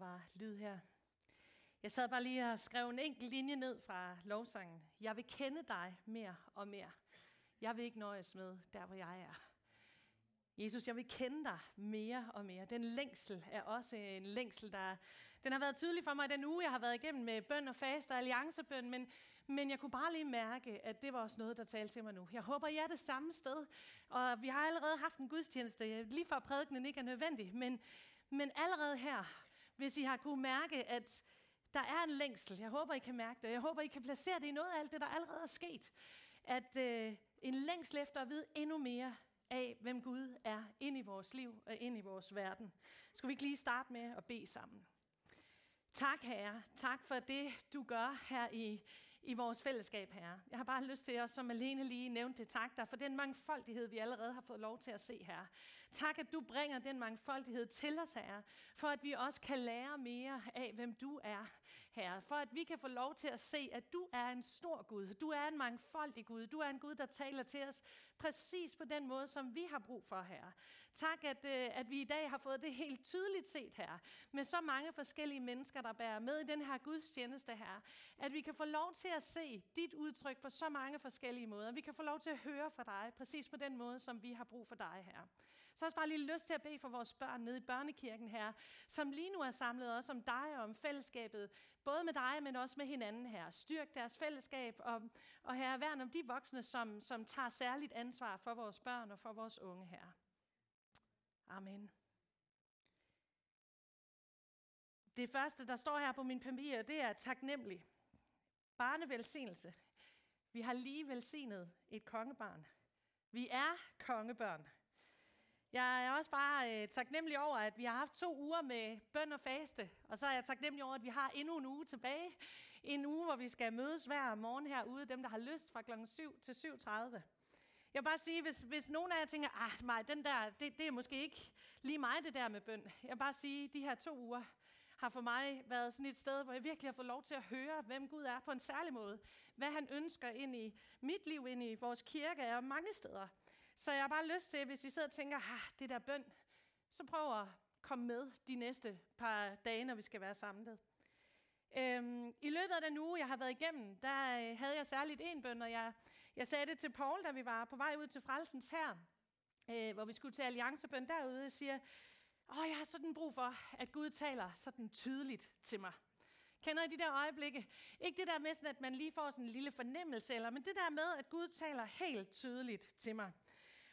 var lyd her. Jeg sad bare lige og skrev en enkelt linje ned fra lovsangen. Jeg vil kende dig mere og mere. Jeg vil ikke nøjes med der, hvor jeg er. Jesus, jeg vil kende dig mere og mere. Den længsel er også en længsel, der den har været tydelig for mig den uge, jeg har været igennem med bøn og fast og alliancebøn, men, men jeg kunne bare lige mærke, at det var også noget, der talte til mig nu. Jeg håber, jeg er det samme sted, og vi har allerede haft en gudstjeneste, lige før prædikenen ikke er nødvendig, men, men allerede her, hvis I har kunne mærke, at der er en længsel, jeg håber, I kan mærke det, jeg håber, I kan placere det i noget af alt det, der allerede er sket, at øh, en længsel efter at vide endnu mere af, hvem Gud er ind i vores liv og ind i vores verden. Skal vi ikke lige starte med at bede sammen? Tak, Herre. Tak for det, du gør her i, i vores fællesskab, Herre. Jeg har bare lyst til at, som alene lige nævnte det, tak dig for den mangfoldighed, vi allerede har fået lov til at se her. Tak, at du bringer den mangfoldighed til os, Herre, for at vi også kan lære mere af, hvem du er, Herre. For at vi kan få lov til at se, at du er en stor Gud. Du er en mangfoldig Gud. Du er en Gud, der taler til os præcis på den måde, som vi har brug for, Herre. Tak, at, øh, at vi i dag har fået det helt tydeligt set her, med så mange forskellige mennesker, der bærer med i den her gudstjeneste her, at vi kan få lov til at se dit udtryk på så mange forskellige måder. Vi kan få lov til at høre fra dig, præcis på den måde, som vi har brug for dig her. Så har jeg også bare lige lyst til at bede for vores børn nede i børnekirken her, som lige nu er samlet også om dig og om fællesskabet, både med dig, men også med hinanden her. Styrk deres fællesskab, og, og her værn om de voksne, som, som tager særligt ansvar for vores børn og for vores unge her. Amen. Det første, der står her på min papir, det er taknemmelig. Barnevelsignelse. Vi har lige velsignet et kongebarn. Vi er kongebørn. Jeg er også bare øh, taknemmelig over, at vi har haft to uger med bøn og faste, og så er jeg taknemmelig over, at vi har endnu en uge tilbage. En uge, hvor vi skal mødes hver morgen herude, dem der har lyst, fra kl. 7 til 7.30. Jeg vil bare sige, hvis, hvis nogen af jer tænker, ah, nej, den der, det, det er måske ikke lige mig, det der med bøn. Jeg vil bare sige, de her to uger har for mig været sådan et sted, hvor jeg virkelig har fået lov til at høre, hvem Gud er på en særlig måde. Hvad han ønsker ind i mit liv, ind i vores kirke og mange steder. Så jeg har bare lyst til, hvis I sidder og tænker, ah, det der bøn, så prøv at komme med de næste par dage, når vi skal være samlet. Øhm, I løbet af den uge, jeg har været igennem, der øh, havde jeg særligt en bøn, og jeg, jeg sagde det til Paul, da vi var på vej ud til Frelsens her, øh, hvor vi skulle til alliancebøn derude. og siger, åh, jeg har sådan brug for, at Gud taler sådan tydeligt til mig. Kender I de der øjeblikke? Ikke det der med, sådan, at man lige får sådan en lille fornemmelse, eller, men det der med, at Gud taler helt tydeligt til mig.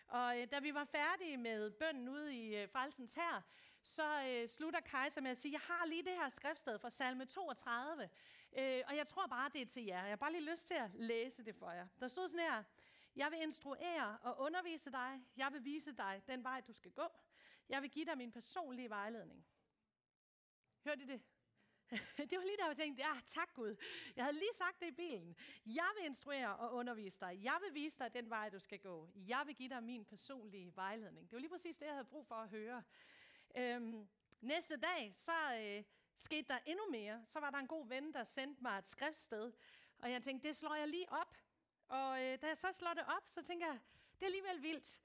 Og øh, da vi var færdige med bønnen ude i øh, Frelsens her, så øh, slutter Kejser med at sige, jeg har lige det her skriftsted fra salme 32, øh, og jeg tror bare, det er til jer. Jeg har bare lige lyst til at læse det for jer. Der stod sådan her, jeg vil instruere og undervise dig. Jeg vil vise dig den vej, du skal gå. Jeg vil give dig min personlige vejledning. Hørte I det? det var lige der, jeg tænkte, ja, tak Gud. Jeg havde lige sagt det i bilen. Jeg vil instruere og undervise dig. Jeg vil vise dig den vej, du skal gå. Jeg vil give dig min personlige vejledning. Det var lige præcis det, jeg havde brug for at høre. Øhm, næste dag, så øh, skete der endnu mere. Så var der en god ven, der sendte mig et skriftsted. Og jeg tænkte, det slår jeg lige op. Og øh, da jeg så slår det op, så tænker jeg, det er alligevel vildt.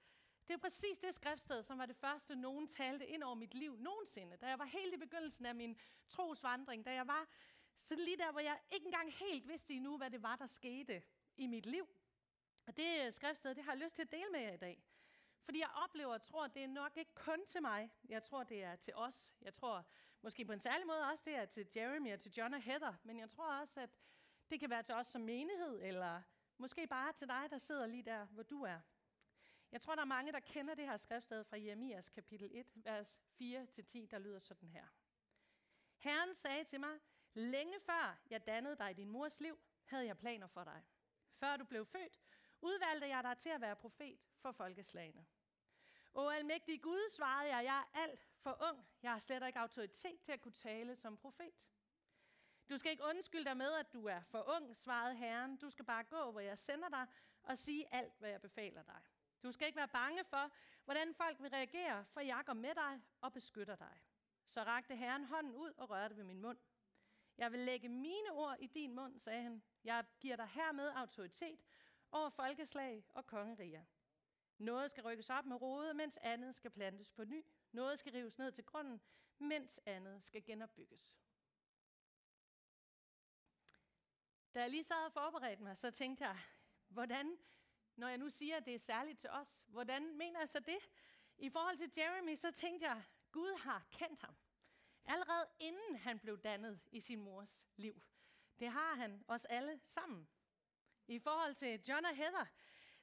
Det er præcis det skriftsted, som var det første, nogen talte ind over mit liv nogensinde. Da jeg var helt i begyndelsen af min trosvandring, da jeg var så lige der, hvor jeg ikke engang helt vidste endnu, hvad det var, der skete i mit liv. Og det øh, skriftsted, det har jeg lyst til at dele med jer i dag. Fordi jeg oplever og tror, at det er nok ikke kun til mig. Jeg tror, det er til os. Jeg tror måske på en særlig måde også, det er til Jeremy og til John og Heather. Men jeg tror også, at det kan være til os som menighed, eller måske bare til dig, der sidder lige der, hvor du er. Jeg tror, der er mange, der kender det her skriftsted fra Jeremias kapitel 1, vers 4-10, der lyder sådan her. Herren sagde til mig, længe før jeg dannede dig i din mors liv, havde jeg planer for dig. Før du blev født, udvalgte jeg dig til at være profet for folkeslagene. O almægtige Gud, svarede jeg, jeg er alt for ung. Jeg har slet ikke autoritet til at kunne tale som profet. Du skal ikke undskylde dig med, at du er for ung, svarede Herren. Du skal bare gå, hvor jeg sender dig, og sige alt, hvad jeg befaler dig. Du skal ikke være bange for, hvordan folk vil reagere, for jeg går med dig og beskytter dig. Så rakte Herren hånden ud og rørte ved min mund. Jeg vil lægge mine ord i din mund, sagde han. Jeg giver dig hermed autoritet over folkeslag og kongeriger. Noget skal rykkes op med rode, mens andet skal plantes på ny. Noget skal rives ned til grunden, mens andet skal genopbygges. Da jeg lige sad og forberedte mig, så tænkte jeg, hvordan, når jeg nu siger, at det er særligt til os, hvordan mener jeg så det? I forhold til Jeremy, så tænkte jeg, Gud har kendt ham. Allerede inden han blev dannet i sin mors liv. Det har han os alle sammen. I forhold til John og Heather,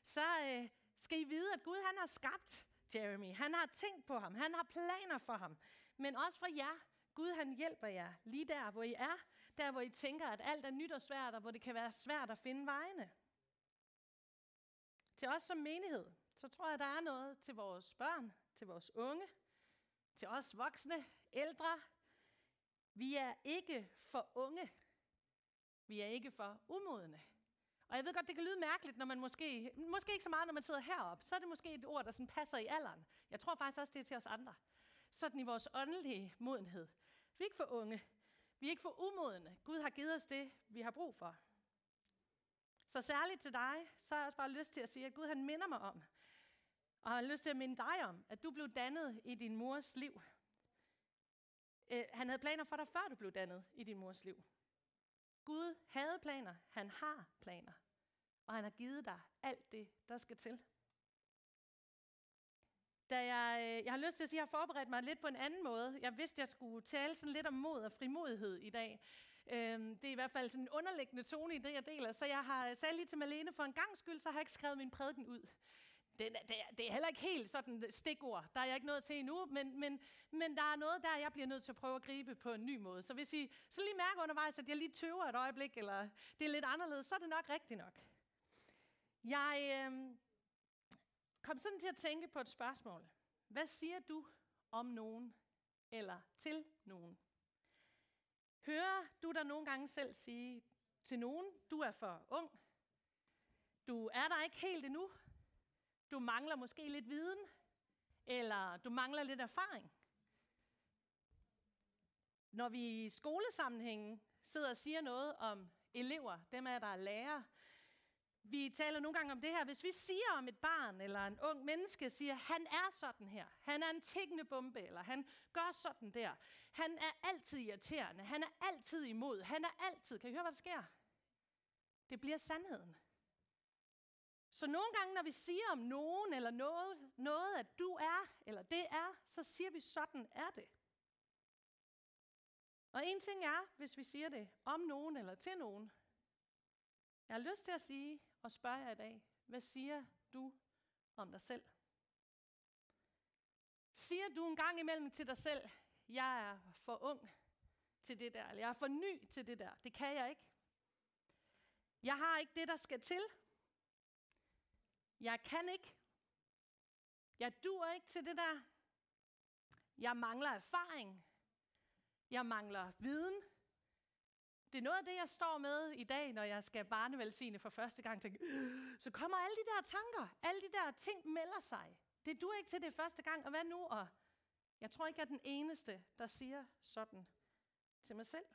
så øh, skal I vide, at Gud han har skabt Jeremy. Han har tænkt på ham. Han har planer for ham. Men også for jer. Gud han hjælper jer lige der, hvor I er. Der, hvor I tænker, at alt er nyt og svært, og hvor det kan være svært at finde vejene. Til os som menighed, så tror jeg, der er noget til vores børn, til vores unge, til os voksne, ældre. Vi er ikke for unge. Vi er ikke for umodne. Og jeg ved godt, det kan lyde mærkeligt, når man måske, måske ikke så meget, når man sidder heroppe, så er det måske et ord, der sådan passer i alderen. Jeg tror faktisk også, det er til os andre. Sådan i vores åndelige modenhed. Vi er ikke for unge. Vi er ikke for umodne. Gud har givet os det, vi har brug for. Så særligt til dig, så har jeg også bare lyst til at sige, at Gud han minder mig om, og har lyst til at minde dig om, at du blev dannet i din mors liv. Øh, han havde planer for dig, før du blev dannet i din mors liv. Gud havde planer, han har planer, og han har givet dig alt det, der skal til. Da jeg, øh, jeg har lyst til at sige, at jeg har forberedt mig lidt på en anden måde. Jeg vidste, at jeg skulle tale sådan lidt om mod og frimodighed i dag. Øhm, det er i hvert fald sådan en underliggende tone i det, jeg deler. Så jeg har øh, selv lige til Malene for en gang skyld, så har jeg ikke skrevet min prædiken ud. Det, det, det er heller ikke helt sådan stikord. Der er jeg ikke nået til endnu, men, men, men der er noget der, jeg bliver nødt til at prøve at gribe på en ny måde. Så hvis I så lige mærker undervejs, at jeg lige tøver et øjeblik, eller det er lidt anderledes, så er det nok rigtigt nok. Jeg øh, kom sådan til at tænke på et spørgsmål. Hvad siger du om nogen eller til nogen? Hører du dig nogle gange selv sige til nogen, du er for ung, du er der ikke helt endnu, du mangler måske lidt viden, eller du mangler lidt erfaring. Når vi i skolesammenhængen sidder og siger noget om elever, dem er der er lærere, vi taler nogle gange om det her, hvis vi siger om et barn eller en ung menneske, siger, han er sådan her, han er en tækkende bombe, eller han gør sådan der, han er altid irriterende, han er altid imod, han er altid, kan I høre, hvad der sker? Det bliver sandheden. Så nogle gange, når vi siger om nogen eller noget, noget, at du er, eller det er, så siger vi, sådan er det. Og en ting er, hvis vi siger det om nogen eller til nogen. Jeg har lyst til at sige og spørge jer i dag, hvad siger du om dig selv? Siger du en gang imellem til dig selv, jeg er for ung til det der, eller jeg er for ny til det der. Det kan jeg ikke. Jeg har ikke det, der skal til. Jeg kan ikke. Jeg dur ikke til det der. Jeg mangler erfaring. Jeg mangler viden. Det er noget af det, jeg står med i dag, når jeg skal barnevelsigne for første gang. Tænker, øh, så kommer alle de der tanker, alle de der ting melder sig. Det du ikke til det første gang, og hvad nu? Og jeg tror ikke, jeg er den eneste, der siger sådan til mig selv.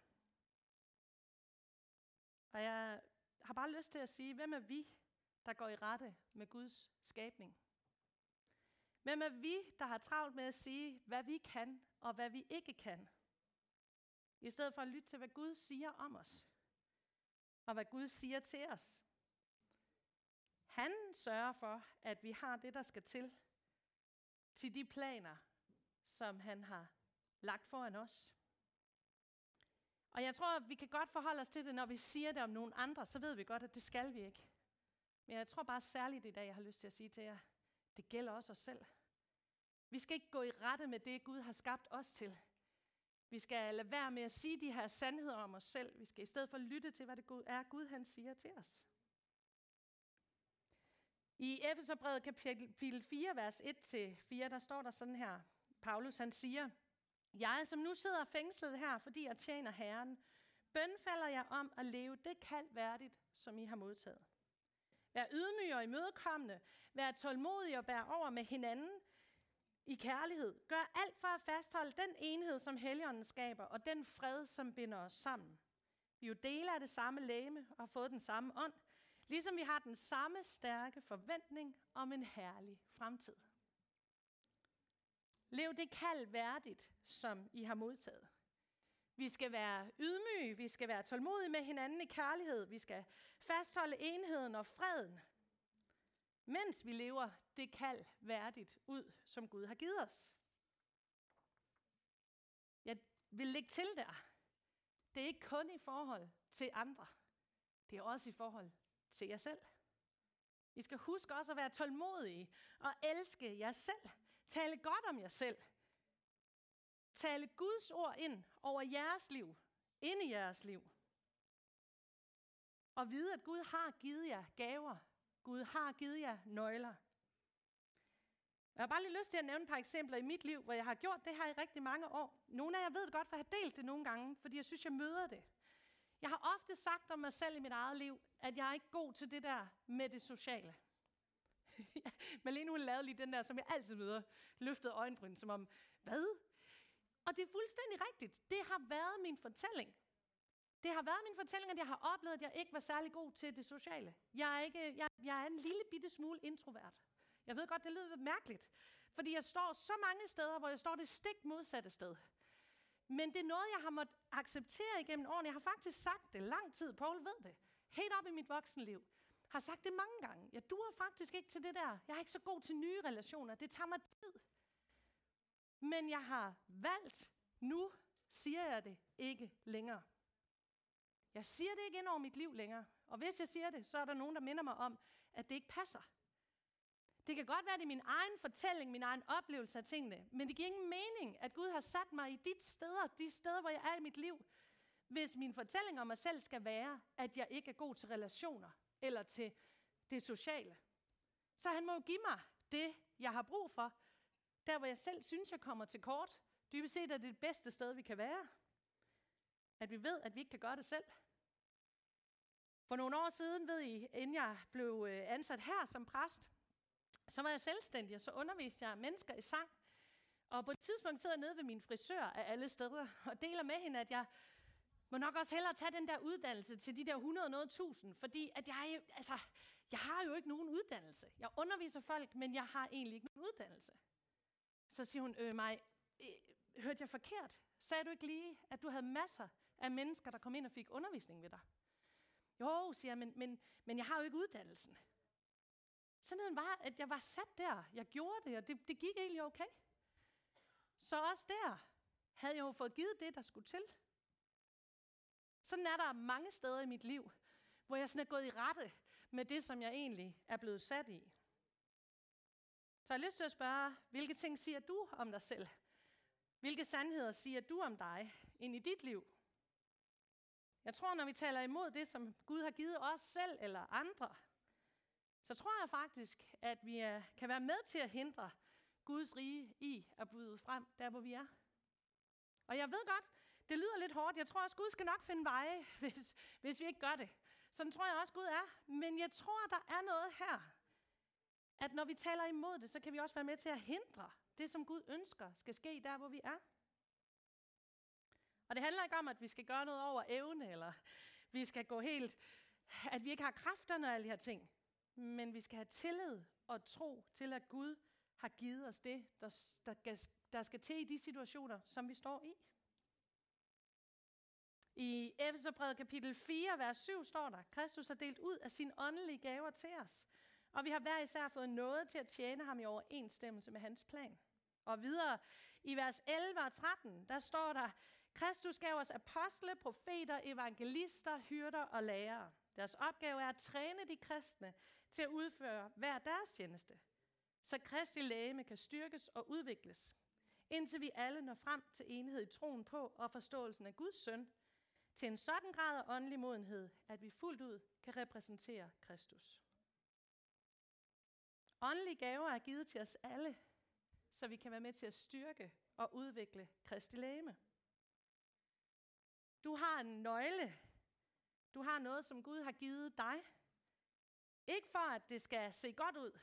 Og jeg har bare lyst til at sige, hvem er vi, der går i rette med Guds skabning? Hvem er vi, der har travlt med at sige, hvad vi kan og hvad vi ikke kan? I stedet for at lytte til, hvad Gud siger om os. Og hvad Gud siger til os. Han sørger for, at vi har det, der skal til, til de planer, som han har lagt foran os. Og jeg tror, at vi kan godt forholde os til det, når vi siger det om nogen andre, så ved vi godt, at det skal vi ikke. Men jeg tror bare særligt i dag, jeg har lyst til at sige til jer, det gælder også os selv. Vi skal ikke gå i rette med det, Gud har skabt os til. Vi skal lade være med at sige de her sandheder om os selv. Vi skal i stedet for lytte til, hvad det er, Gud han siger til os. I Efeserbrevet kapitel 4, vers 1-4, der står der sådan her. Paulus han siger, Jeg som nu sidder fængslet her, fordi jeg tjener Herren, bønfalder jeg om at leve det kaldværdigt, som I har modtaget. Vær ydmyg og imødekommende. Vær tålmodig og bær over med hinanden i kærlighed. Gør alt for at fastholde den enhed, som Helligånden skaber, og den fred, som binder os sammen. Vi er jo dele af det samme læme og har fået den samme ånd, ligesom vi har den samme stærke forventning om en herlig fremtid. Lev det kald værdigt, som I har modtaget. Vi skal være ydmyge, vi skal være tålmodige med hinanden i kærlighed, vi skal fastholde enheden og freden, mens vi lever det kald værdigt ud, som Gud har givet os. Jeg vil lægge til der. Det er ikke kun i forhold til andre. Det er også i forhold til jer selv. I skal huske også at være tålmodige og elske jer selv. Tale godt om jer selv. Tale Guds ord ind over jeres liv, ind i jeres liv. Og vide, at Gud har givet jer gaver. Gud har givet jer nøgler. Jeg har bare lige lyst til at nævne et par eksempler i mit liv, hvor jeg har gjort det her i rigtig mange år. Nogle af jer ved det godt, for jeg har delt det nogle gange, fordi jeg synes, jeg møder det. Jeg har ofte sagt om mig selv i mit eget liv, at jeg er ikke god til det der med det sociale. Malene hun lavede lige den der, som jeg altid møder, løftet øjenbryn, som om, hvad? Og det er fuldstændig rigtigt. Det har været min fortælling. Det har været min fortælling, at jeg har oplevet, at jeg ikke var særlig god til det sociale. Jeg er, ikke, jeg, jeg er en lille bitte smule introvert. Jeg ved godt, det lyder mærkeligt, fordi jeg står så mange steder, hvor jeg står det stik modsatte sted. Men det er noget, jeg har måttet acceptere igennem årene. Jeg har faktisk sagt det lang tid. Paul ved det. Helt op i mit voksenliv. Har sagt det mange gange. Jeg duer faktisk ikke til det der. Jeg er ikke så god til nye relationer. Det tager mig tid. Men jeg har valgt, nu siger jeg det ikke længere. Jeg siger det ikke ind over mit liv længere. Og hvis jeg siger det, så er der nogen, der minder mig om, at det ikke passer. Det kan godt være, det er min egen fortælling, min egen oplevelse af tingene, men det giver ingen mening, at Gud har sat mig i dit steder, de steder, hvor jeg er i mit liv, hvis min fortælling om mig selv skal være, at jeg ikke er god til relationer eller til det sociale. Så han må jo give mig det, jeg har brug for, der hvor jeg selv synes, jeg kommer til kort. Dybest set er det det bedste sted, vi kan være. At vi ved, at vi ikke kan gøre det selv. For nogle år siden, ved I, inden jeg blev øh, ansat her som præst, så var jeg selvstændig, og så underviste jeg mennesker i sang. Og på et tidspunkt sidder jeg nede ved min frisør af alle steder, og deler med hende, at jeg må nok også hellere tage den der uddannelse til de der 100 noget tusind, fordi at jeg, altså, jeg har jo ikke nogen uddannelse. Jeg underviser folk, men jeg har egentlig ikke nogen uddannelse. Så siger hun, øh mig, øh, hørte jeg forkert? Sagde du ikke lige, at du havde masser af mennesker, der kom ind og fik undervisning ved dig? Jo, siger jeg, men, men, men jeg har jo ikke uddannelsen. Sandheden var, at jeg var sat der. Jeg gjorde det, og det, det gik egentlig okay. Så også der havde jeg jo fået givet det, der skulle til. Sådan er der mange steder i mit liv, hvor jeg sådan er gået i rette med det, som jeg egentlig er blevet sat i. Så jeg har lyst til at spørge, hvilke ting siger du om dig selv? Hvilke sandheder siger du om dig ind i dit liv? Jeg tror, når vi taler imod det, som Gud har givet os selv eller andre, så tror jeg faktisk, at vi øh, kan være med til at hindre Guds rige i at bryde frem der, hvor vi er. Og jeg ved godt, det lyder lidt hårdt. Jeg tror også, Gud skal nok finde veje, hvis, hvis vi ikke gør det. Sådan tror jeg også, Gud er. Men jeg tror, der er noget her. At når vi taler imod det, så kan vi også være med til at hindre det, som Gud ønsker, skal ske der, hvor vi er. Og det handler ikke om, at vi skal gøre noget over evne, eller vi skal gå helt, at vi ikke har kræfterne og alle de her ting. Men vi skal have tillid og tro til, at Gud har givet os det, der, der, der skal til i de situationer, som vi står i. I Efeserbrevet kapitel 4, vers 7 står der, Kristus har delt ud af sine åndelige gaver til os, og vi har hver især fået noget til at tjene ham i overensstemmelse med hans plan. Og videre i vers 11 og 13, der står der, Kristus gav os apostle, profeter, evangelister, hyrder og lærere. Deres opgave er at træne de kristne til at udføre hver deres tjeneste, så Kristi lægeme kan styrkes og udvikles, indtil vi alle når frem til enhed i troen på og forståelsen af Guds søn, til en sådan grad af åndelig modenhed, at vi fuldt ud kan repræsentere Kristus. Åndelige gaver er givet til os alle, så vi kan være med til at styrke og udvikle Kristi læme. Du har en nøgle. Du har noget, som Gud har givet dig. Ikke for, at det skal se godt ud.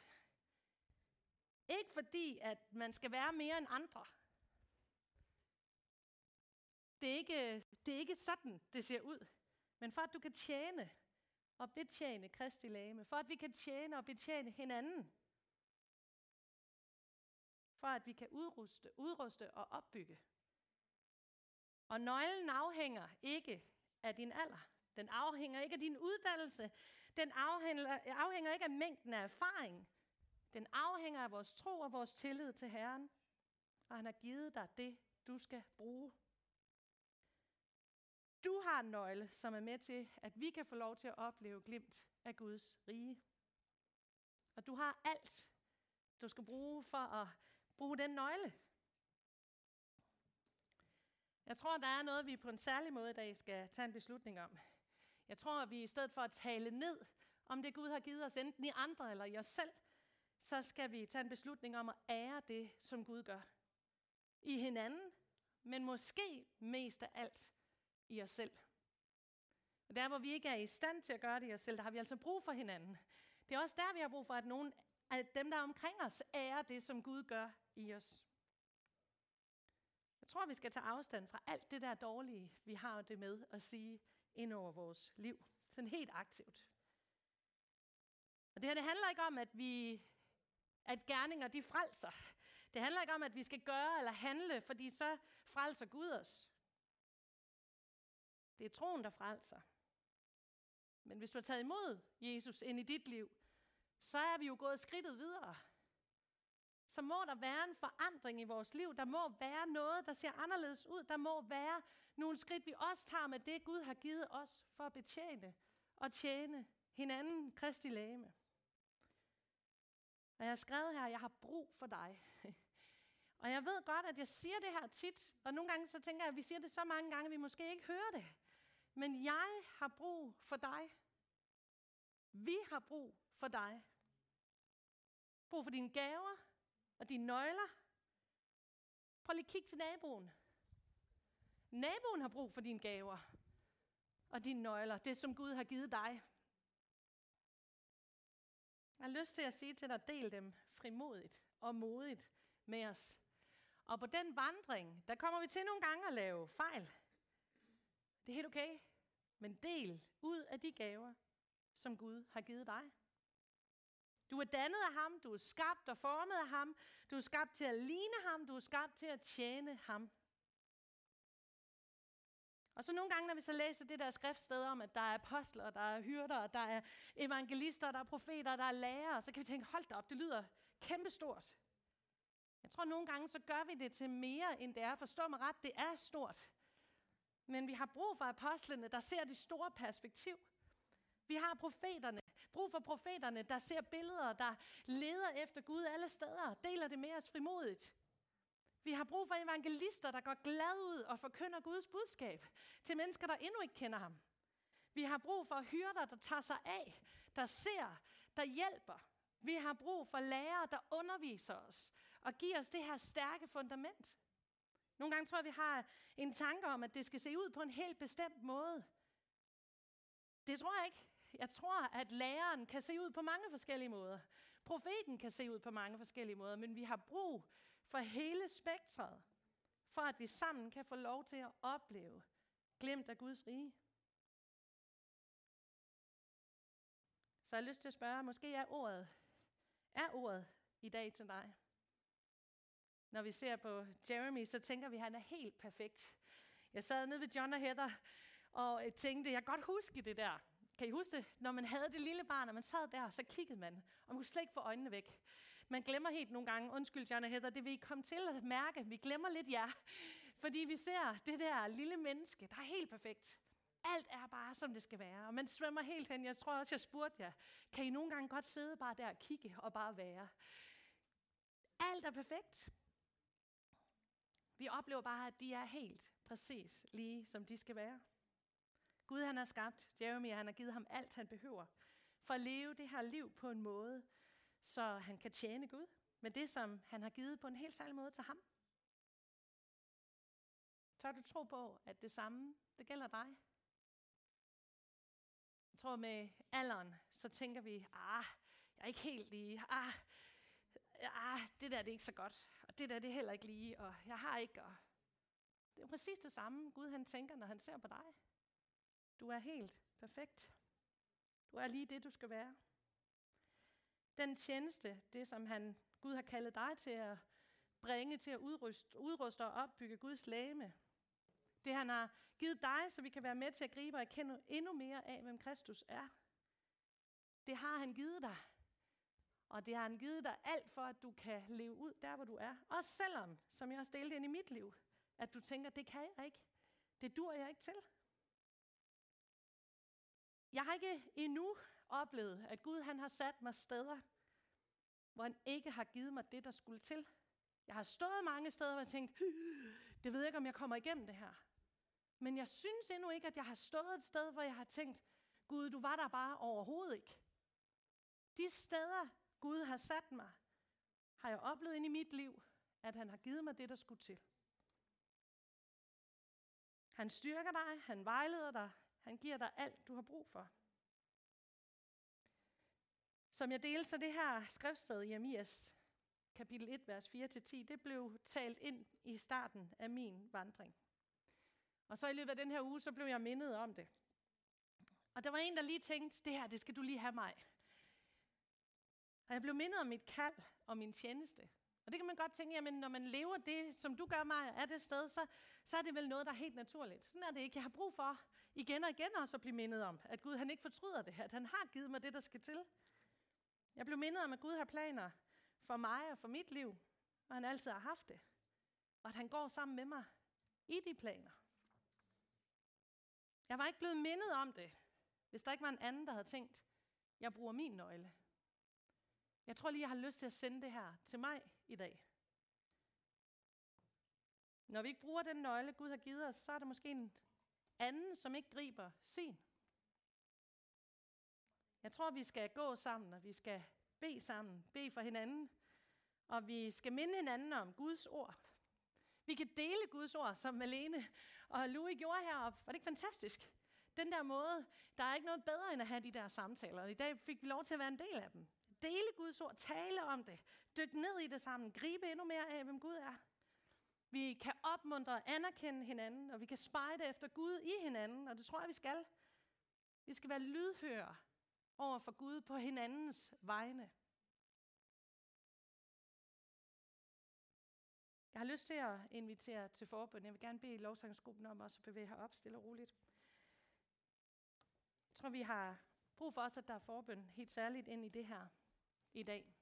Ikke fordi, at man skal være mere end andre. Det er ikke, det er ikke sådan, det ser ud. Men for at du kan tjene og betjene Kristi lame. For at vi kan tjene og betjene hinanden for at vi kan udruste, udruste og opbygge. Og nøglen afhænger ikke af din alder. Den afhænger ikke af din uddannelse. Den afhænger, afhænger ikke af mængden af erfaring. Den afhænger af vores tro og vores tillid til Herren. Og han har givet dig det, du skal bruge. Du har en nøgle, som er med til, at vi kan få lov til at opleve glimt af Guds rige. Og du har alt, du skal bruge for at bruge den nøgle. Jeg tror, der er noget, vi på en særlig måde i dag skal tage en beslutning om. Jeg tror, at vi i stedet for at tale ned om det, Gud har givet os, enten i andre eller i os selv, så skal vi tage en beslutning om at ære det, som Gud gør. I hinanden, men måske mest af alt i os selv. Og der, hvor vi ikke er i stand til at gøre det i os selv, der har vi altså brug for hinanden. Det er også der, vi har brug for, at nogen af dem, der er omkring os, ærer det, som Gud gør i os. Jeg tror, vi skal tage afstand fra alt det der dårlige, vi har det med at sige ind over vores liv. Sådan helt aktivt. Og det her, det handler ikke om, at vi at gerninger, de frelser. Det handler ikke om, at vi skal gøre eller handle, fordi så frelser Gud os. Det er troen, der frelser. Men hvis du har taget imod Jesus ind i dit liv, så er vi jo gået skridtet videre. Så må der være en forandring i vores liv. Der må være noget, der ser anderledes ud. Der må være nogle skridt, vi også tager med det, Gud har givet os for at betjene og tjene hinanden, Kristi lægeme. Og jeg har skrevet her, at jeg har brug for dig. Og jeg ved godt, at jeg siger det her tit, og nogle gange så tænker jeg, at vi siger det så mange gange, at vi måske ikke hører det. Men jeg har brug for dig. Vi har brug for dig. Brug for dine gaver og dine nøgler. Prøv lige at kigge til naboen. Naboen har brug for dine gaver og dine nøgler. Det, som Gud har givet dig. Jeg har lyst til at sige til dig, del dem frimodigt og modigt med os. Og på den vandring, der kommer vi til nogle gange at lave fejl. Det er helt okay. Men del ud af de gaver, som Gud har givet dig. Du er dannet af ham, du er skabt og formet af ham, du er skabt til at ligne ham, du er skabt til at tjene ham. Og så nogle gange, når vi så læser det der skriftsted om, at der er apostler, der er hyrder, der er evangelister, der er profeter, der er lærere, så kan vi tænke, hold da op, det lyder kæmpestort. Jeg tror nogle gange, så gør vi det til mere, end det er. Forstå mig ret, det er stort. Men vi har brug for apostlene, der ser det store perspektiv. Vi har profeterne, brug for profeterne, der ser billeder, der leder efter Gud alle steder, deler det med os frimodigt. Vi har brug for evangelister, der går glad ud og forkynder Guds budskab til mennesker, der endnu ikke kender ham. Vi har brug for hyrder, der tager sig af, der ser, der hjælper. Vi har brug for lærere, der underviser os og giver os det her stærke fundament. Nogle gange tror jeg, vi har en tanke om, at det skal se ud på en helt bestemt måde. Det tror jeg ikke. Jeg tror, at læreren kan se ud på mange forskellige måder. Profeten kan se ud på mange forskellige måder, men vi har brug for hele spektret, for at vi sammen kan få lov til at opleve glemt af Guds rige. Så jeg har lyst til at spørge, måske er ordet, er ordet i dag til dig? Når vi ser på Jeremy, så tænker vi, at han er helt perfekt. Jeg sad nede ved John og Heather og tænkte, jeg kan godt huske det der. Kan I huske det? Når man havde det lille barn, og man sad der, så kiggede man, og man kunne slet ikke få øjnene væk. Man glemmer helt nogle gange, undskyld John og Heather, det vil I komme til at mærke, vi glemmer lidt jer. Fordi vi ser det der lille menneske, der er helt perfekt. Alt er bare, som det skal være. Og man svømmer helt hen. Jeg tror også, jeg spurgte jer, kan I nogle gange godt sidde bare der og kigge og bare være? Alt er perfekt. Vi oplever bare, at de er helt præcis lige, som de skal være. Gud han har skabt Jeremy, han har givet ham alt, han behøver, for at leve det her liv på en måde, så han kan tjene Gud med det, som han har givet på en helt særlig måde til ham. Tør du tro på, at det samme, det gælder dig? Jeg tror med alderen, så tænker vi, ah, jeg er ikke helt lige, ah, ah det der det er ikke så godt, og det der det er heller ikke lige, og jeg har ikke, og det er præcis det samme, Gud han tænker, når han ser på dig. Du er helt perfekt. Du er lige det, du skal være. Den tjeneste, det som han, Gud har kaldet dig til at bringe til at udruste, udruste og opbygge Guds lægeme. Det han har givet dig, så vi kan være med til at gribe og erkende endnu mere af, hvem Kristus er. Det har han givet dig. Og det har han givet dig alt for, at du kan leve ud der, hvor du er. Også selvom, som jeg har stillet ind i mit liv, at du tænker, det kan jeg ikke. Det dur jeg ikke til. Jeg har ikke endnu oplevet, at Gud han har sat mig steder, hvor han ikke har givet mig det, der skulle til. Jeg har stået mange steder, hvor jeg tænkt, det ved jeg ikke, om jeg kommer igennem det her. Men jeg synes endnu ikke, at jeg har stået et sted, hvor jeg har tænkt, Gud, du var der bare overhovedet ikke. De steder, Gud har sat mig, har jeg oplevet ind i mit liv, at han har givet mig det, der skulle til. Han styrker dig, han vejleder dig, han giver dig alt, du har brug for. Som jeg delte, så det her skriftsted i Amias kapitel 1, vers 4-10, det blev talt ind i starten af min vandring. Og så i løbet af den her uge, så blev jeg mindet om det. Og der var en, der lige tænkte, det her, det skal du lige have mig. Og jeg blev mindet om mit kald og min tjeneste. Og det kan man godt tænke, jamen når man lever det, som du gør mig er det sted, så, så er det vel noget, der er helt naturligt. Sådan er det ikke. Jeg har brug for igen og igen også at blive mindet om, at Gud han ikke fortryder det, at han har givet mig det, der skal til. Jeg blev mindet om, at Gud har planer for mig og for mit liv, og han altid har haft det. Og at han går sammen med mig i de planer. Jeg var ikke blevet mindet om det, hvis der ikke var en anden, der havde tænkt, jeg bruger min nøgle. Jeg tror lige, jeg har lyst til at sende det her til mig i dag. Når vi ikke bruger den nøgle, Gud har givet os, så er der måske en anden, som ikke griber sin. Jeg tror, vi skal gå sammen, og vi skal bede sammen, bede for hinanden, og vi skal minde hinanden om Guds ord. Vi kan dele Guds ord, som Malene og Louis gjorde heroppe. Var det ikke fantastisk? Den der måde, der er ikke noget bedre end at have de der samtaler. Og i dag fik vi lov til at være en del af dem. Dele Guds ord, tale om det, dykke ned i det sammen, gribe endnu mere af, hvem Gud er. Vi kan opmuntre og anerkende hinanden, og vi kan spejde efter Gud i hinanden, og det tror jeg, vi skal. Vi skal være lydhøre over for Gud på hinandens vegne. Jeg har lyst til at invitere til forbøn. Jeg vil gerne bede lovsangsgruppen om også at bevæge her op stille og roligt. Jeg tror, vi har brug for os, at der er forbøn helt særligt ind i det her i dag.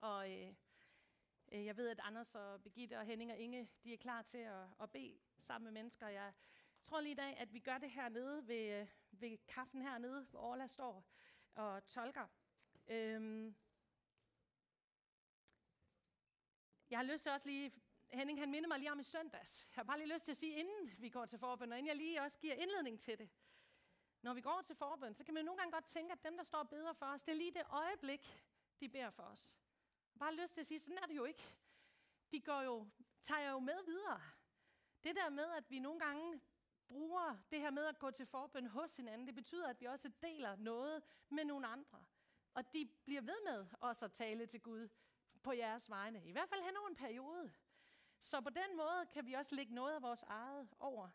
Og øh, Øh, jeg ved, at Anders og Birgitte og Henning og Inge, de er klar til at, at bede sammen med mennesker. Jeg tror lige i dag, at vi gør det hernede ved, øh, ved kaffen hernede, hvor Orla står og tolker. Øhm, jeg har lyst til også lige, Henning han minder mig lige om i søndags. Jeg har bare lige lyst til at sige, inden vi går til forbøn, og inden jeg lige også giver indledning til det. Når vi går til forbøn, så kan man nogle gange godt tænke, at dem, der står og beder for os, det er lige det øjeblik, de beder for os. Bare lyst til at sige, sådan er det jo ikke. De går jo, tager jo med videre. Det der med, at vi nogle gange bruger det her med at gå til forbøn hos hinanden, det betyder, at vi også deler noget med nogle andre. Og de bliver ved med også at tale til Gud på jeres vegne. I hvert fald hen over en periode. Så på den måde kan vi også lægge noget af vores eget over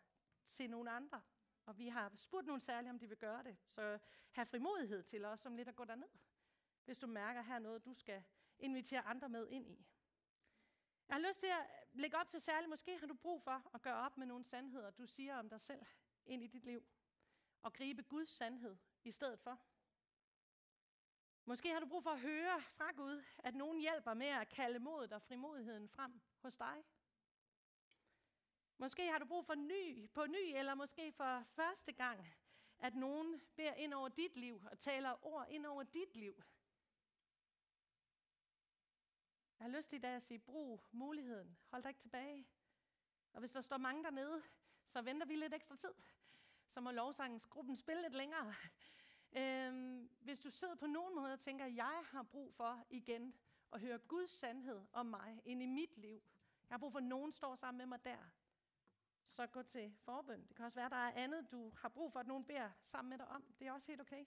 til nogle andre. Og vi har spurgt nogle særlige, om de vil gøre det. Så have frimodighed til os om lidt at gå derned. Hvis du mærker her noget, du skal invitere andre med ind i. Jeg har lyst til at lægge op til særligt, måske har du brug for at gøre op med nogle sandheder, du siger om dig selv ind i dit liv. Og gribe Guds sandhed i stedet for. Måske har du brug for at høre fra Gud, at nogen hjælper med at kalde modet og frimodigheden frem hos dig. Måske har du brug for ny, på ny, eller måske for første gang, at nogen beder ind over dit liv og taler ord ind over dit liv. Jeg har lyst til i dag at sige, brug muligheden. Hold dig ikke tilbage. Og hvis der står mange dernede, så venter vi lidt ekstra tid. Så må lovsangsgruppen spille lidt længere. Øhm, hvis du sidder på nogen måde og tænker, jeg har brug for igen at høre Guds sandhed om mig ind i mit liv. Jeg har brug for, at nogen står sammen med mig der så gå til forbøn. Det kan også være, at der er andet, du har brug for, at nogen beder sammen med dig om. Det er også helt okay.